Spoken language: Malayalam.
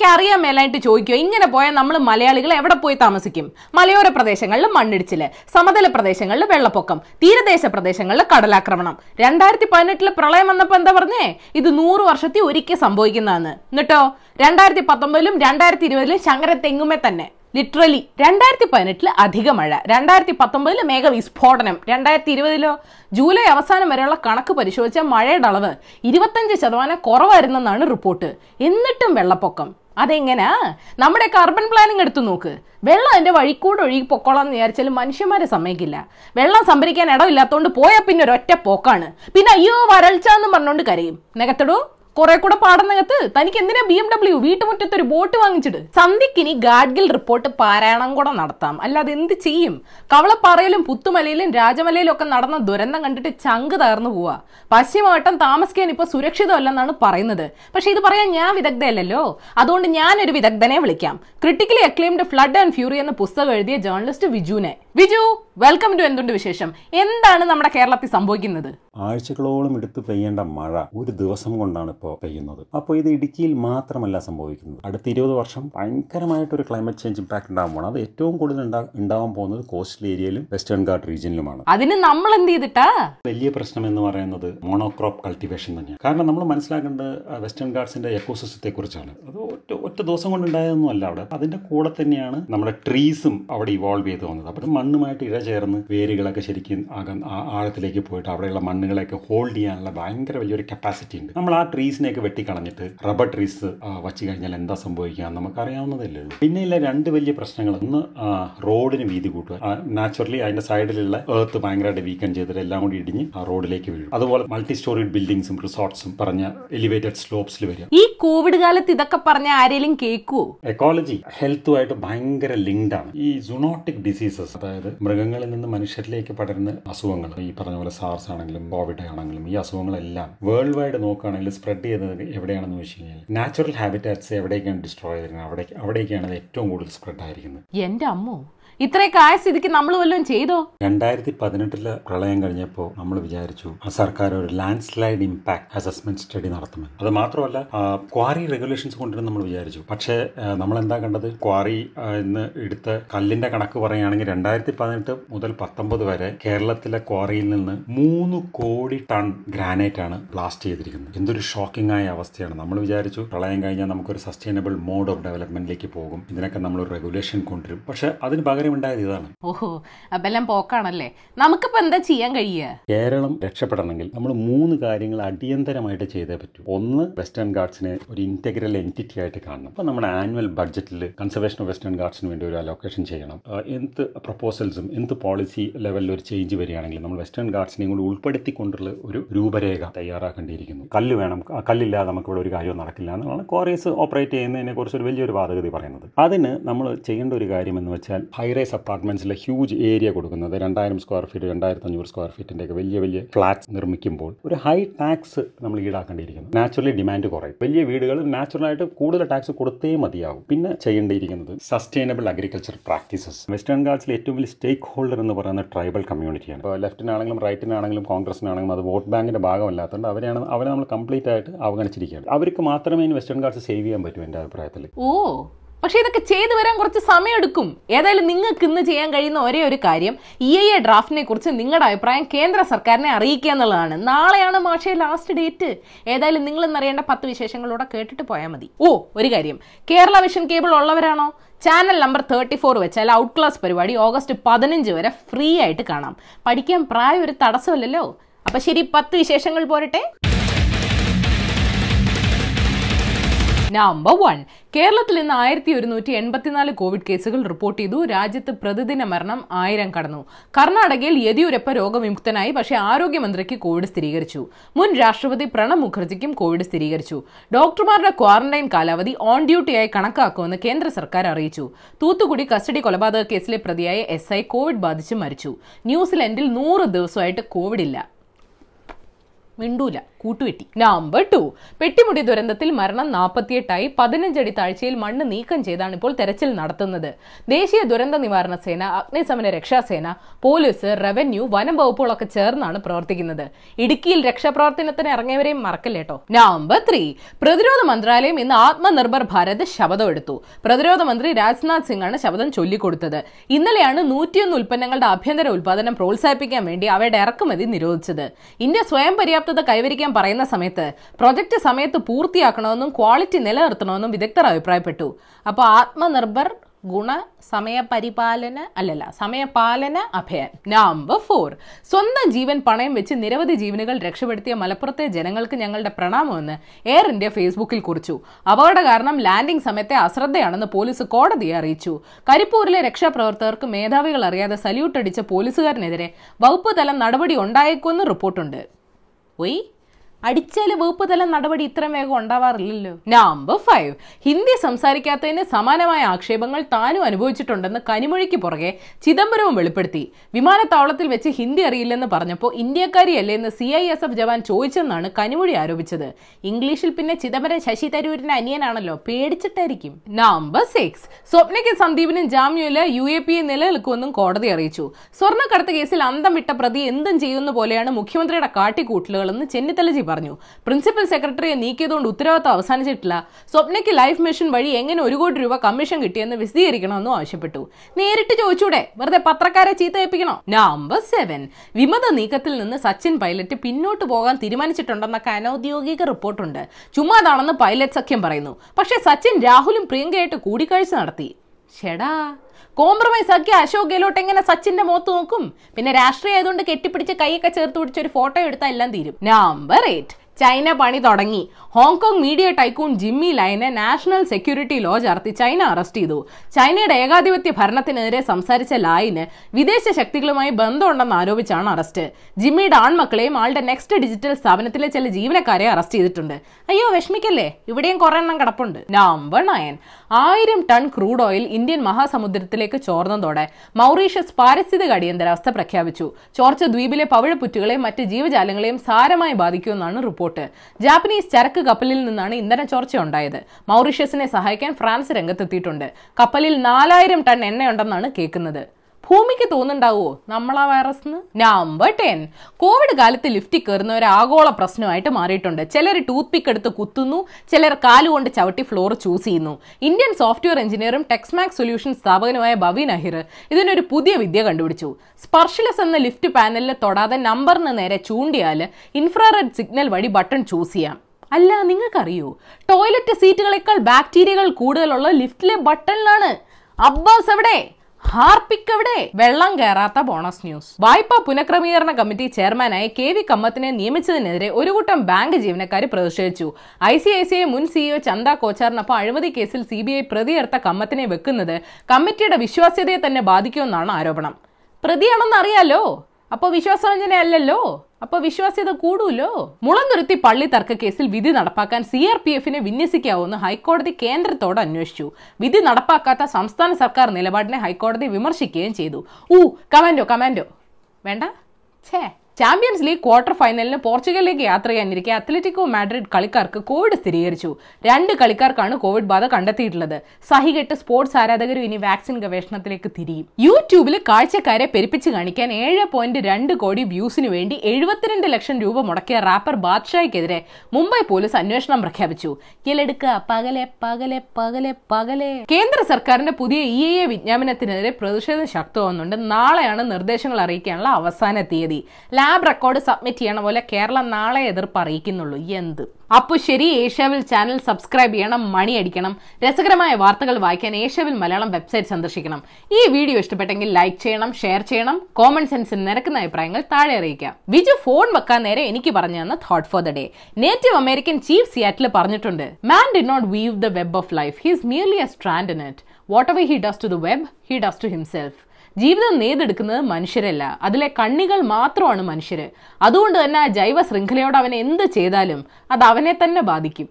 തനിക്ക് അറിയാൻ മേലായിട്ട് ചോദിക്കുക ഇങ്ങനെ പോയാൽ നമ്മൾ മലയാളികൾ എവിടെ പോയി താമസിക്കും? മലയോര പ്രദേശങ്ങളിൽ മണ്ണിടിച്ചിൽ സമതല പ്രദേശങ്ങളിൽ വെള്ളപ്പൊക്കം തീരദേശ പ്രദേശങ്ങളിൽ കടലാക്രമണം. രണ്ടായിരത്തി പതിനെട്ടിൽ പ്രളയം വന്നപ്പോൾ എന്താ പറഞ്ഞേ? ഇത് നൂറ് വർഷത്തിൽ ഒരിക്കൽ സംഭവിക്കുന്നതാണ്. എന്നിട്ടോ? രണ്ടായിരത്തി പത്തൊമ്പതിലും രണ്ടായിരത്തി ഇരുപതിലും ശങ്കര തെങ്ങുമേ തന്നെ. ലിറ്ററലി രണ്ടായിരത്തി പതിനെട്ടിൽ അധിക മഴ. രണ്ടായിരത്തി പത്തൊമ്പതിൽ മേഘവിസ്ഫോടനം രണ്ടായിരത്തി ഇരുപതിലോ ജൂലൈ അവസാനം വരെയുള്ള കണക്ക് പരിശോധിച്ച മഴയുടെ അളവ് ഇരുപത്തഞ്ച് ശതമാനം കുറവായിരുന്നെന്നാണ് റിപ്പോർട്ട്. എന്നിട്ടും വെള്ളപ്പൊക്കം. അതെങ്ങനാ? നമ്മുടെ കാർബൺ പ്ലാനിങ് എടുത്തു നോക്ക്. വെള്ളം എന്റെ വഴിക്കൂടെ ഒഴുകി പൊക്കോളാന്ന് വിചാരിച്ചാലും മനുഷ്യന്മാരെ സമ്മതിക്കില്ല. വെള്ളം സംഭരിക്കാൻ ഇടമില്ലാത്തതുകൊണ്ട് പോയാൽ പിന്നെ ഒരൊറ്റ പോക്കാണ്. പിന്നെ അയ്യോ വരൾച്ച എന്ന് പറഞ്ഞുകൊണ്ട് കരയും. നികത്തടോ. കുറെ കൂടെ പാടുന്നകത്ത് തനിക്ക് എന്തിനാ ബി എം ഡബ്ല്യു വീട്ടുമുറ്റത്ത് ഒരു ബോട്ട് വാങ്ങിച്ചിട്ട് സന്ധ്യക്കിനി ഗാഡ്ഗിൽ റിപ്പോർട്ട് പാരായണം കൂടെ നടത്താം. അല്ലാതെ എന്ത് ചെയ്യും? കവളപ്പാറയിലും പുത്തുമലയിലും രാജമലയിലും ഒക്കെ നടന്ന ദുരന്തം കണ്ടിട്ട് ചങ്ക് തകർന്നു പോവാ. പശ്ചിമവട്ടം താമസിക്കാൻ ഇപ്പൊ സുരക്ഷിതമല്ലെന്നാണ് പറയുന്നത്. പക്ഷെ ഇത് പറയാൻ ഞാൻ വിദഗ്ധയല്ലല്ലോ. അതുകൊണ്ട് ഞാനൊരു വിദഗ്ധനെ വിളിക്കാം. Critically acclaimed flood and fury എന്ന പുസ്തകം എഴുതിയ ജേർണലിസ്റ്റ് വിജുനെ വിജു! വെൽക്കം ടു എന്തുണ്ട് വിശേഷം? എന്താണ് നമ്മുടെ കേരളത്തിൽ സംഭവിക്കുന്നത്? ആഴ്ചകളോളം എടുത്ത് പെയ്യേണ്ട മഴ ഒരു ദിവസം കൊണ്ടാണ് ഇപ്പോൾ പെയ്യുന്നത്. അപ്പോൾ ഇത് ഇടുക്കിയിൽ മാത്രമല്ല സംഭവിക്കുന്നത്. അടുത്ത ഇരുപത് വർഷം ഭയങ്കരമായിട്ടൊരു ക്ലൈമറ്റ് ചേഞ്ച് ഇമ്പാക്ട് ഉണ്ടാകാൻ പോകണം അത് ഏറ്റവും കൂടുതൽ ഉണ്ടാകാൻ ഉണ്ടാവാൻ പോകുന്നത് കോസ്റ്റൽ ഏരിയയിലും വെസ്റ്റേൺ ഗാർഡ് റീജിയനിലുമാണ് അതിന് നമ്മൾ എന്ത് ചെയ്തിട്ടാ? വലിയ പ്രശ്നം എന്ന് പറയുന്നത് മോണോക്രോപ്പ് കൾട്ടിവേഷൻ തന്നെയാണ്. കാരണം നമ്മൾ മനസ്സിലാക്കേണ്ടത് വെസ്റ്റേൺ ഗാർഡ്സിന്റെ എക്കോസിസ്റ്റത്തെ കുറിച്ചാണ്. അത് ഒറ്റ ഒറ്റ ദിവസം കൊണ്ട് ഉണ്ടായതൊന്നും അല്ല അവിടെ. അതിന്റെ കൂടെ തന്നെയാണ് നമ്മുടെ ട്രീസും അവിടെ ഇവോൾവ് ചെയ്ത് വന്നത്. അപ്പോൾ മണ്ണുമായിട്ട് ഇഴ ചേർന്ന് വേരുകളൊക്കെ ശരിക്കും അകം ആ- ആഴത്തിലേക്ക് പോയിട്ട് അവിടെയുള്ള മണ്ണുകളെയൊക്കെ ഹോൾഡ് ചെയ്യാനുള്ള ഭയങ്കര വലിയൊരു കപ്പാസിറ്റി ഉണ്ട്. നമ്മൾ ആ ട്രീസിനെയൊക്കെ വെട്ടിക്കളഞ്ഞിട്ട് റബ്ബർ ട്രീസ് വച്ച് കഴിഞ്ഞാൽ എന്താ സംഭവിക്കുക നമുക്കറിയാവുന്നതല്ലേ ഉള്ളൂ. പിന്നെ ഇല്ല രണ്ട് വലിയ പ്രശ്നങ്ങൾ. ഒന്ന് റോഡിന് വീതി കൂട്ടുക. നാച്ചുറലി അതിന്റെ സൈഡിലുള്ള ഏർത്ത് ഭയങ്കരമായിട്ട് വീക്കൻ ചെയ്തിട്ട് എല്ലാം കൂടി ഇടിഞ്ഞ് ആ റോഡിലേക്ക് വീഴും. അതുപോലെ മൾട്ടി സ്റ്റോറി ബിൽഡിങ്സും റിസോർട്ട്സും പറഞ്ഞ എലിവേറ്റഡ് സ്ലോപ്സിൽ വരിക ഈ കോവിഡ് കാലത്ത് ഇതൊക്കെ പറഞ്ഞ ആരെങ്കിലും കേൾക്കുവോ? എക്കോളജി ഹെൽത്തുമായിട്ട് ഭയങ്കര ലിങ്ക്ഡ് ആണ്. ഈ സുണോട്ടിക് ഡിസീസസ് അതായത് മൃഗങ്ങളിൽ നിന്ന് മനുഷ്യരിലേക്ക് പടരുന്ന അസുഖങ്ങൾ. ഈ പറഞ്ഞ പോലെ സാർസ് ആണെങ്കിലും കോവിഡ് ആണെങ്കിലും ഈ അസുഖങ്ങളെല്ലാം വേൾഡ് വൈഡ് നോക്കുകയാണെങ്കിൽ സ്പ്രെഡ് ചെയ്യുന്നത് എവിടെയാണെന്ന് വെച്ച് കഴിഞ്ഞാൽ നാച്ചുറൽ ഹാബിറ്റാറ്റ്സ് എവിടേക്കാണ് ഡിസ്ട്രോയ് ചെയ്തിരുന്നത് അവിടെ അവിടേക്കാണ് ഏറ്റവും കൂടുതൽ സ്പ്രെഡ് ആയിരിക്കുന്നത്. എന്റെ അമ്മോ ഇത്രയൊക്കെ ആയ സ്ഥിതിക്ക് നമ്മൾ വല്ലതും ചെയ്തോ? രണ്ടായിരത്തി പതിനെട്ടിൽ പ്രളയം കഴിഞ്ഞപ്പോൾ നമ്മൾ വിചാരിച്ചു സർക്കാർ ഒരു landslide impact assessment study നടത്തുമെന്ന്. അത് മാത്രമല്ല ക്വാറി റെഗുലേഷൻസ് കൊണ്ടുവരും നമ്മൾ വിചാരിച്ചു. പക്ഷേ നമ്മൾ എന്താ കണ്ടത്? ക്വാറി എന്ന് എടുത്ത കല്ലിന്റെ കണക്ക് പറയുകയാണെങ്കിൽ രണ്ടായിരത്തി പതിനെട്ട് മുതൽ പത്തൊമ്പത് വരെ കേരളത്തിലെ ക്വാറിയിൽ നിന്ന് മൂന്ന് കോടി ടൺ ഗ്രാനൈറ്റ് ആണ് ബ്ലാസ്റ്റ് ചെയ്തിരിക്കുന്നത്. എന്തൊരു ഷോക്കിംഗ് ആയ അവസ്ഥയാണ്. നമ്മൾ വിചാരിച്ചു പ്രളയം കഴിഞ്ഞാൽ നമുക്കൊരു സസ്റ്റൈനബിൾ മോഡ് ഓഫ് ഡെവലപ്മെന്റിലേക്ക് പോകും. ഇതിനൊക്കെ നമ്മൾ റെഗുലേഷൻ കൊണ്ടുവരും. പക്ഷേ അതിന് പകരം ഉണ്ടായത് ഇതാണ്. ഓഹോ അപ്പെല്ലാം പോക്കാണല്ലേ? നമുക്കിപ്പോ എന്താ ചെയ്യാൻ കഴിയുക? കേരളം രക്ഷപ്പെടണമെങ്കിൽ നമ്മൾ മൂന്ന് കാര്യങ്ങൾ അടിയന്തരമായിട്ട് ചെയ്തേ പറ്റൂ. ഒന്ന് വെസ്റ്റേൺ ഗാർഡ്സിനെ ഒരു ഇന്റഗ്രൽ എന്റിറ്റി ആയിട്ട് കാണണം. അപ്പൊ നമ്മുടെ ആനുവൽ ബഡ്ജറ്റിൽ കൺസർവേഷൻ ഓഫ് വെസ്റ്റേൺ ഗാർഡ്സിന് വേണ്ടി ഒരു അലോക്കേഷൻ ചെയ്യണം. എന്ത് പ്രപ്പോസൽസും എന്ത് പോളിസി ലെവലിൽ ഒരു ചേഞ്ച് വരികയാണെങ്കിൽ നമ്മൾ വെസ്റ്റേൺ ഗാർഡ്സിനെ കൂടി ഉൾപ്പെടുത്തിക്കൊണ്ടുള്ള ഒരു രൂപരേഖ തയ്യാറാക്കേണ്ടിയിരിക്കുന്നു. കല്ല് വേണം. കല്ലില്ലാതെ നമുക്ക് ഇവിടെ ഒരു കാര്യവും നടക്കില്ല എന്നുള്ളതാണ് കോറീസ് ഓപ്പറേറ്റ് ചെയ്യുന്നതിനെ കുറിച്ച് ഒരു വലിയൊരു വാദഗതി പറയുന്നത്. അതിന് നമ്മൾ ചെയ്യേണ്ട ഒരു കാര്യം എന്ന് വെച്ചാൽ ഹൈറൈസ് അപ്പാർട്ട്മെന്റ്സിലെ ഹ്യൂജ് ഏരിയ കൊടുക്കുന്നത് രണ്ടായിരം സ്ക്വയർ ഫീറ്റ് രണ്ടായിരത്തി അഞ്ഞൂറ് സ്ക്വയർ ഫീറ്റിന്റെ ഒക്കെ വലിയ വലിയ ഫ്ലാറ്റ്സ് നിർമ്മിക്കുമ്പോൾ ഒരു ഹൈ ടാക്സ് നമ്മൾ ഈടാക്കേണ്ടിയിരിക്കുന്നു. നാച്ചുറലി ഡിമാൻഡ് കുറയും. വലിയ വീടുകൾ നാച്ചുറലായിട്ട് കൂടുതൽ ടാക്സ് കൊടുത്തേ മതിയാവും. പിന്നെ ചെയ്യേണ്ടിയിരിക്കുന്നത് സസ്റ്റൈനബിൾ അഗ്രികൾച്ചർ പ്രാക്ടീസസ് വെസ്റ്റേൺ ഗാർഡ്സിൽ ഏറ്റവും വലിയ സ്റ്റേക്ക് ഹോൾഡർ എന്ന് പറയുന്ന ട്രൈബൽ കമ്മ്യൂണിറ്റിയാണ് ഇപ്പോൾ ലെഫ്റ്റിനാണെങ്കിലും റൈറ്റിനാണെങ്കിലും കോൺഗ്രസിനാണെങ്കിലും അത് വോട്ട് ബാങ്കിന്റെ ഭാഗമല്ലാത്തതുകൊണ്ട് അവരെയാണ് അവരെ നമ്മൾ കംപ്ലീറ്റ് ആയിട്ട് അവഗണിച്ചിരിക്കുകയാണ്. അവർക്ക് മാത്രമേ ഇനി വെസ്റ്റേൺ ഗാർഡ്സ് സേവ് ചെയ്യാൻ പറ്റൂ എന്റെ അഭിപ്രായത്തിൽ. ഓ പക്ഷെ ഇതൊക്കെ ചെയ്തു വരാൻ കുറച്ച് സമയം എടുക്കും ഏതായാലും നിങ്ങൾക്ക് ഇന്ന് ചെയ്യാൻ കഴിയുന്ന ഒരേ ഒരു കാര്യം ഇ ഐ എ ഡ്രാഫ്റ്റിനെ കുറിച്ച് നിങ്ങളുടെ അഭിപ്രായം കേന്ദ്ര സർക്കാരിനെ അറിയിക്കുക എന്നുള്ളതാണ്. നാളെയാണ് മാഷേ ലാസ്റ്റ് ഡേറ്റ് ഏതായാലും നിങ്ങൾ ഇന്നറിയേണ്ട പത്ത് വിശേഷങ്ങളൂടെ കേട്ടിട്ട് പോയാൽ മതി. ഓ ഒരു കാര്യം. കേരള വിഷൻ കേബിൾ ഉള്ളവരാണോ? ചാനൽ നമ്പർ തേർട്ടി ഫോർ വെച്ചാൽ ഔട്ട് ക്ലാസ് പരിപാടി ഓഗസ്റ്റ് പതിനഞ്ച് വരെ ഫ്രീ ആയിട്ട് കാണാം. പഠിക്കാൻ പ്രായം ഒരു തടസ്സമല്ലല്ലോ? അപ്പൊ ശരി പത്ത് വിശേഷങ്ങൾ പോരട്ടെ. നമ്പർ വൺ കേരളത്തിൽ ഇന്ന് ആയിരത്തി ഒരുന്നൂറ്റി എൺപത്തിനാല് കോവിഡ് കേസുകൾ റിപ്പോർട്ട് ചെയ്തു. രാജ്യത്ത് പ്രതിദിന മരണം ആയിരം കടന്നു. കർണാടകയിൽ യെദ്യൂരപ്പ രോഗവിമുക്തനായി പക്ഷേ ആരോഗ്യമന്ത്രിക്ക് കോവിഡ് സ്ഥിരീകരിച്ചു. മുൻ രാഷ്ട്രപതി പ്രണബ് മുഖർജിക്കും കോവിഡ് സ്ഥിരീകരിച്ചു. ഡോക്ടർമാരുടെ ക്വാറന്റൈൻ കാലാവധി ഓൺ ഡ്യൂട്ടിയായി കണക്കാക്കുമെന്ന് കേന്ദ്ര സർക്കാർ അറിയിച്ചു. തൂത്തുക്കുടി കസ്റ്റഡി കൊലപാതക കേസിലെ പ്രതിയായ എസ് ഐ കോവിഡ് ബാധിച്ച് മരിച്ചു. ന്യൂസിലൻഡിൽ നൂറ് ദിവസമായിട്ട് കോവിഡ് ഇല്ല മിണ്ടൂല. കൂട്ടുവെട്ടി. നമ്പർ ടു പെട്ടിമുടി ദുരന്തത്തിൽ മരണം നാൽപ്പത്തിയെട്ടായി പതിനഞ്ചടി താഴ്ചയിൽ മണ്ണ് നീക്കം ചെയ്താണ് ഇപ്പോൾ തെരച്ചിൽ നടത്തുന്നത്. ദേശീയ ദുരന്ത നിവാരണ സേന അഗ്നിശമന രക്ഷാസേന പോലീസ് റവന്യൂ വനം വകുപ്പുകളൊക്കെ ചേർന്നാണ് പ്രവർത്തിക്കുന്നത്. ഇടുക്കിയിൽ രക്ഷാപ്രവർത്തനത്തിന് ഇറങ്ങിയവരെയും മറക്കില്ലേട്ടോ നമ്പർ ത്രീ പ്രതിരോധ മന്ത്രാലയം ഇന്ന് ആത്മനിർഭർ ഭാരത് ശപഥം എടുത്തു. പ്രതിരോധ മന്ത്രി രാജ്നാഥ് സിംഗ് ആണ് ശപഥം ചൊല്ലിക്കൊടുത്തത്. ഇന്നലെയാണ് നൂറ്റിയൊന്ന് ഉൽപ്പന്നങ്ങളുടെ ആഭ്യന്തര ഉൽപാദനം പ്രോത്സാഹിപ്പിക്കാൻ വേണ്ടി അവയുടെ ഇറക്കുമതി നിരോധിച്ചത്. ഇന്ത്യ സ്വയം പര്യാപ്തത കൈവരിക്കാൻ പറയുന്ന സമയത്ത് പ്രൊജക്ട് സമയത്ത് പൂർത്തിയാക്കണമെന്നും ക്വാളിറ്റി നിലനിർത്തണമെന്നും വിദഗ്ധർ അഭിപ്രായപ്പെട്ടു. അപ്പോൾ ആത്മനിർഭർ ഗുണ സമയപരിപാലന അല്ലല്ല സമയപാലന അഭയൻ നമ്പർ ഫോർ സ്വന്തം ജീവൻ പണയം വെച്ച് നിരവധി ജീവനുകൾ രക്ഷപ്പെടുത്തിയ മലപ്പുറത്തെ ജനങ്ങൾക്ക് ഞങ്ങളുടെ പ്രണാമമെന്ന് എയർ ഇന്ത്യ ഫേസ്ബുക്കിൽ കുറിച്ചു. അപകട കാരണം ലാൻഡിംഗ് സമയത്തെ അശ്രദ്ധയാണെന്ന് പോലീസ് കോടതിയെ അറിയിച്ചു. കരിപ്പൂരിലെ രക്ഷാപ്രവർത്തകർക്ക് മേധാവികൾ അറിയാതെ സല്യൂട്ട് അടിച്ച പോലീസുകാരനെതിരെ വകുപ്പ് തലം നടപടി ഉണ്ടായേക്കുമെന്ന് റിപ്പോർട്ടുണ്ട്. ഒയ് അടിച്ചാൽ വേപ്പ് തല നടപടി ഇത്രയും വേഗം ഉണ്ടാവാറില്ലല്ലോ? നമ്പർ ഫൈവ് ഹിന്ദി സംസാരിക്കാത്തതിന് സമാനമായ ആക്ഷേപങ്ങൾ താനും അനുഭവിച്ചിട്ടുണ്ടെന്ന് കനിമൊഴിക്ക് പുറകെ ചിദംബരവും വെളിപ്പെടുത്തി. വിമാനത്താവളത്തിൽ വെച്ച് ഹിന്ദി അറിയില്ലെന്ന് പറഞ്ഞപ്പോൾ ഇന്ത്യക്കാരിയല്ലേ എന്ന് സി ഐ എസ് എഫ് ജവാൻ ചോദിച്ചെന്നാണ് കനിമൊഴി ആരോപിച്ചത്. ഇംഗ്ലീഷിൽ പിന്നെ ചിദംബരം ശശി തരൂരിന്റെ അനിയനാണല്ലോ പേടിച്ചിട്ടായിരിക്കും. നമ്പർ സിക്സ് സ്വപ്നയ്ക്ക് സന്ദീപിനും ജാമ്യമില്ല യു എ പി എ നിലനിൽക്കുമെന്നും കോടതി അറിയിച്ചു. സ്വർണക്കടത്ത് കേസിൽ അന്തം വിട്ട പ്രതി എന്തും ചെയ്യുന്ന പോലെയാണ് മുഖ്യമന്ത്രിയുടെ കാട്ടിക്കൂട്ടലുകളെന്ന് ചെന്നിത്തലജി പറഞ്ഞു. പ്രിൻസിപ്പൽ സെക്രട്ടറിയെ നീക്കിയതുകൊണ്ട് ഉത്തരവാദിത്തം അവസാനിച്ചിട്ടില്ല. സ്വപ്നയ്ക്ക് ലൈഫ് മിഷൻ വഴി എങ്ങനെ ഒരു കോടി രൂപ കമ്മീഷൻ കിട്ടിയെന്ന് വിശദീകരിക്കണമെന്നും ആവശ്യപ്പെട്ടു. നേരിട്ട് ചോദിച്ചൂടെ? വെറുതെ പത്രക്കാരെ ചീത്തയേപ്പിക്കണോ നമ്പർ സെവൻ വിമത നീക്കത്തിൽ നിന്ന് സച്ചിൻ പൈലറ്റ് പിന്നോട്ട് പോകാൻ തീരുമാനിച്ചിട്ടുണ്ടെന്നൊക്കെ അനൌദ്യോഗിക റിപ്പോർട്ടുണ്ട്. ചുമ്മാതാണെന്ന് പൈലറ്റ് സഖ്യം പറയുന്നു. പക്ഷേ സച്ചിൻ രാഹുലും പ്രിയങ്കയായിട്ട് കൂടിക്കാഴ്ച നടത്തി. ഷെടാ. കോംപ്രമൈസ് ആക്കി അശോക് ഗെഹ്ലോട്ട് എങ്ങനെ സച്ചിന്റെ മുഖത്ത് നോക്കും? പിന്നെ രാഷ്ട്രീയം ആയതുകൊണ്ട് കെട്ടിപ്പിടിച്ച് കൈയൊക്കെ ചേർത്ത് പിടിച്ച് ഒരു ഫോട്ടോ എടുത്താൽ എല്ലാം തീരും. നമ്പർ എയ്റ്റ് ചൈന പണി തുടങ്ങി. Hong Kong media tycoon Jimmy ലൈനെ national security law ചേർത്തി ചൈന അറസ്റ്റ് ചെയ്തു. ചൈനയുടെ ഏകാധിപത്യ ഭരണത്തിനെതിരെ സംസാരിച്ച ലായിന് വിദേശ ശക്തികളുമായി ബന്ധമുണ്ടെന്ന് ആരോപിച്ചാണ് അറസ്റ്റ്. ജിമ്മിയുടെ ആൺമക്കളെയും ആളുടെ നെക്സ്റ്റ് ഡിജിറ്റൽ സ്ഥാപനത്തിലെ ചില ജീവനക്കാരെ അറസ്റ്റ് ചെയ്തിട്ടുണ്ട്. അയ്യോ വിഷമിക്കല്ലേ? ഇവിടെയും കുറെ എണ്ണം കിടപ്പുണ്ട്. Number nine. ആയിരം ടൺ ക്രൂഡ് ഓയിൽ ഇന്ത്യൻ മഹാസമുദ്രത്തിലേക്ക് ചോർന്നതോടെ മൗറീഷ്യസ് പാരിസ്ഥിതിക അടിയന്തരാവസ്ഥ പ്രഖ്യാപിച്ചു. ചോർച്ച ദ്വീപിലെ പവിഴപ്പുറ്റുകളെയും മറ്റ് ജീവജാലങ്ങളെയും സാരമായി ബാധിക്കുമെന്നാണ് റിപ്പോർട്ട്. ജാപ്പനീസ് ചരക്ക് കപ്പലിൽ നിന്നാണ് ഇന്ധന ചോർച്ച ഉണ്ടായത് മൗറീഷ്യസിനെ സഹായിക്കാൻ ഫ്രാൻസ് രംഗത്തെത്തിയിട്ടുണ്ട്. കപ്പലിൽ നാലായിരം ടൺ എണ്ണയുണ്ടെന്നാണ് കേൾക്കുന്നത്. ഭൂമിക്ക് തോന്നുന്നുണ്ടാവോ? നമ്മളാ വൈറസ് നമ്പർ ടെൻ കോവിഡ് കാലത്ത് ലിഫ്റ്റിൽ കയറുന്ന ഒരു ആഗോള പ്രശ്നമായിട്ട് മാറിയിട്ടുണ്ട്. ചിലർ ടൂത്ത് പിക്ക് എടുത്ത് കുത്തുന്നു ചിലർ കാലുകൊണ്ട് ചവിട്ടി ഫ്ലോർ ചൂസ് ചെയ്യുന്നു. ഇന്ത്യൻ സോഫ്റ്റ്വെയർ എഞ്ചിനീയറും ടെക്സ്മാക് സൊല്യൂഷൻ സ്ഥാപകനുമായ ബവീൻ അഹിർ ഇതിനൊരു പുതിയ വിദ്യ കണ്ടുപിടിച്ചു. സ്പർശിലസ് എന്ന ലിഫ്റ്റ് പാനലിൽ തൊടാതെ നമ്പറിന് നേരെ ചൂണ്ടിയാൽ ഇൻഫ്രാറെഡ് സിഗ്നൽ വഴി ബട്ടൺ ചൂസ് ചെയ്യാം. അല്ല നിങ്ങൾക്കറിയോ? ടോയ്ലറ്റ് സീറ്റുകളേക്കാൾ ബാക്ടീരിയകൾ കൂടുതലുള്ള ലിഫ്റ്റിലെ ബട്ടണിലാണ് അബ്ബാസ് എവിടെ? ഹാർപ്പിക് എവിടെ വെള്ളം കയറാത്ത ബോണസ് ന്യൂസ് വായ്പാ പുനഃക്രമീകരണ കമ്മിറ്റി ചെയർമാനായി കെ വി കമ്മത്തിനെ നിയമിച്ചതിനെതിരെ ഒരു കൂട്ടം ബാങ്ക് ജീവനക്കാർ പ്രതിഷേധിച്ചു. I C I C I മുൻ സിഇഒ ചന്ദ കോച്ചാറിനൊപ്പം അഴിമതി കേസിൽ സി ബി ഐ പ്രതിയേർത്ത കമ്മത്തിനെ വെക്കുന്നത് കമ്മിറ്റിയുടെ വിശ്വാസ്യതയെ തന്നെ ബാധിക്കുമെന്നാണ് ആരോപണം. പ്രതിയാണെന്ന് അറിയാലോ? അപ്പൊ വിശ്വാസവഞ്ചന അല്ലല്ലോ അപ്പൊ വിശ്വാസ്യത കൂടുമല്ലോ മുളന്തുരുത്തി പള്ളി തർക്ക കേസിൽ വിധി നടപ്പാക്കാൻ സി ആർ പി എഫിനെ വിന്യസിക്കാവുന്ന ഹൈക്കോടതി കേന്ദ്രത്തോട് അന്വേഷിച്ചു. വിധി നടപ്പാക്കാത്ത സംസ്ഥാന സർക്കാർ നിലപാടിനെ ഹൈക്കോടതി വിമർശിക്കുകയും ചെയ്തു. ഊ കമാൻഡോ കമാൻഡോ. വേണ്ട? ഛേ. ചാമ്പ്യൻസ് ലീഗ് ക്വാർട്ടർ ഫൈനലിന് പോർച്ചുഗലിലേക്ക് യാത്ര ചെയ്യാനിരിക്കെ അത്ലറ്റിക്കോ മാഡ്രിഡ് കളിക്കാർക്ക് കോവിഡ് സ്ഥിരീകരിച്ചു. രണ്ട് കളിക്കാർക്കാണ് കോവിഡ് ബാധ കണ്ടെത്തിയിട്ടുള്ളത്. സഹികെട്ട് സ്പോർട്സ് ആരാധകരും ഇനി വാക്സിൻ ഗവേഷണത്തിലേക്ക് തിരിയും. യൂട്യൂബിൽ കാഴ്ചക്കാരെ പെരുപ്പിച്ച് കാണിക്കാൻ ഏഴ് പോയിന്റ് രണ്ട് കോടി വ്യൂസിന് വേണ്ടി എഴുപത്തിരണ്ട് ലക്ഷം രൂപ മുടക്കിയ റാപ്പർ ബാദ്ഷായ്ക്കെതിരെ മുംബൈ പോലീസ് അന്വേഷണം പ്രഖ്യാപിച്ചു. പകലെ പകലെ പകലെ പകലെ. കേന്ദ്ര സർക്കാരിന്റെ പുതിയ ഇ എ വിജ്ഞാപനത്തിനെതിരെ പ്രതിഷേധം ശക്തമാകുന്നുണ്ട് നാളെയാണ് നിർദ്ദേശങ്ങൾ അറിയിക്കാനുള്ള അവസാന തീയതി. ലാബ് റെക്കോർഡ് സബ്മിറ്റ് ചെയ്യണ പോലെ കേരളം നാളെ എതിർപ്പ് അറിയിക്കുന്നുള്ളൂ എന്ത്? അപ്പോൾ ശരി ഏഷ്യാവിൽ ചാനൽ സബ്സ്ക്രൈബ് ചെയ്യണം മണി അടിക്കണം. രസകരമായ വാർത്തകൾ വായിക്കാൻ ഏഷ്യാവിൽ മലയാളം വെബ്സൈറ്റ് സന്ദർശിക്കണം. ഈ വീഡിയോ ഇഷ്ടപ്പെട്ടെങ്കിൽ ലൈക്ക് ചെയ്യണം ഷെയർ ചെയ്യണം കോമൺ സെൻസിൽ നിരക്കുന്ന അഭിപ്രായങ്ങൾ താഴെ അറിയിക്കാം. വിജു ഫോൺ വെക്കാൻ നേരെ എനിക്ക് പറഞ്ഞു തന്ന thought for the day native American chief Seattle പറഞ്ഞിട്ടുണ്ട് man did not weave the web of life he's merely a strand in it whatever he does to the web he does to himself ജീവിതം നേതെടുക്കുന്നത് മനുഷ്യരല്ല. അതിലെ കണ്ണികൾ മാത്രമാണ് മനുഷ്യര്. അതുകൊണ്ട് തന്നെ ആ ജൈവ ശൃംഖലയോട് അവൻ എന്ത് ചെയ്താലും അത് അവനെ തന്നെ ബാധിക്കും.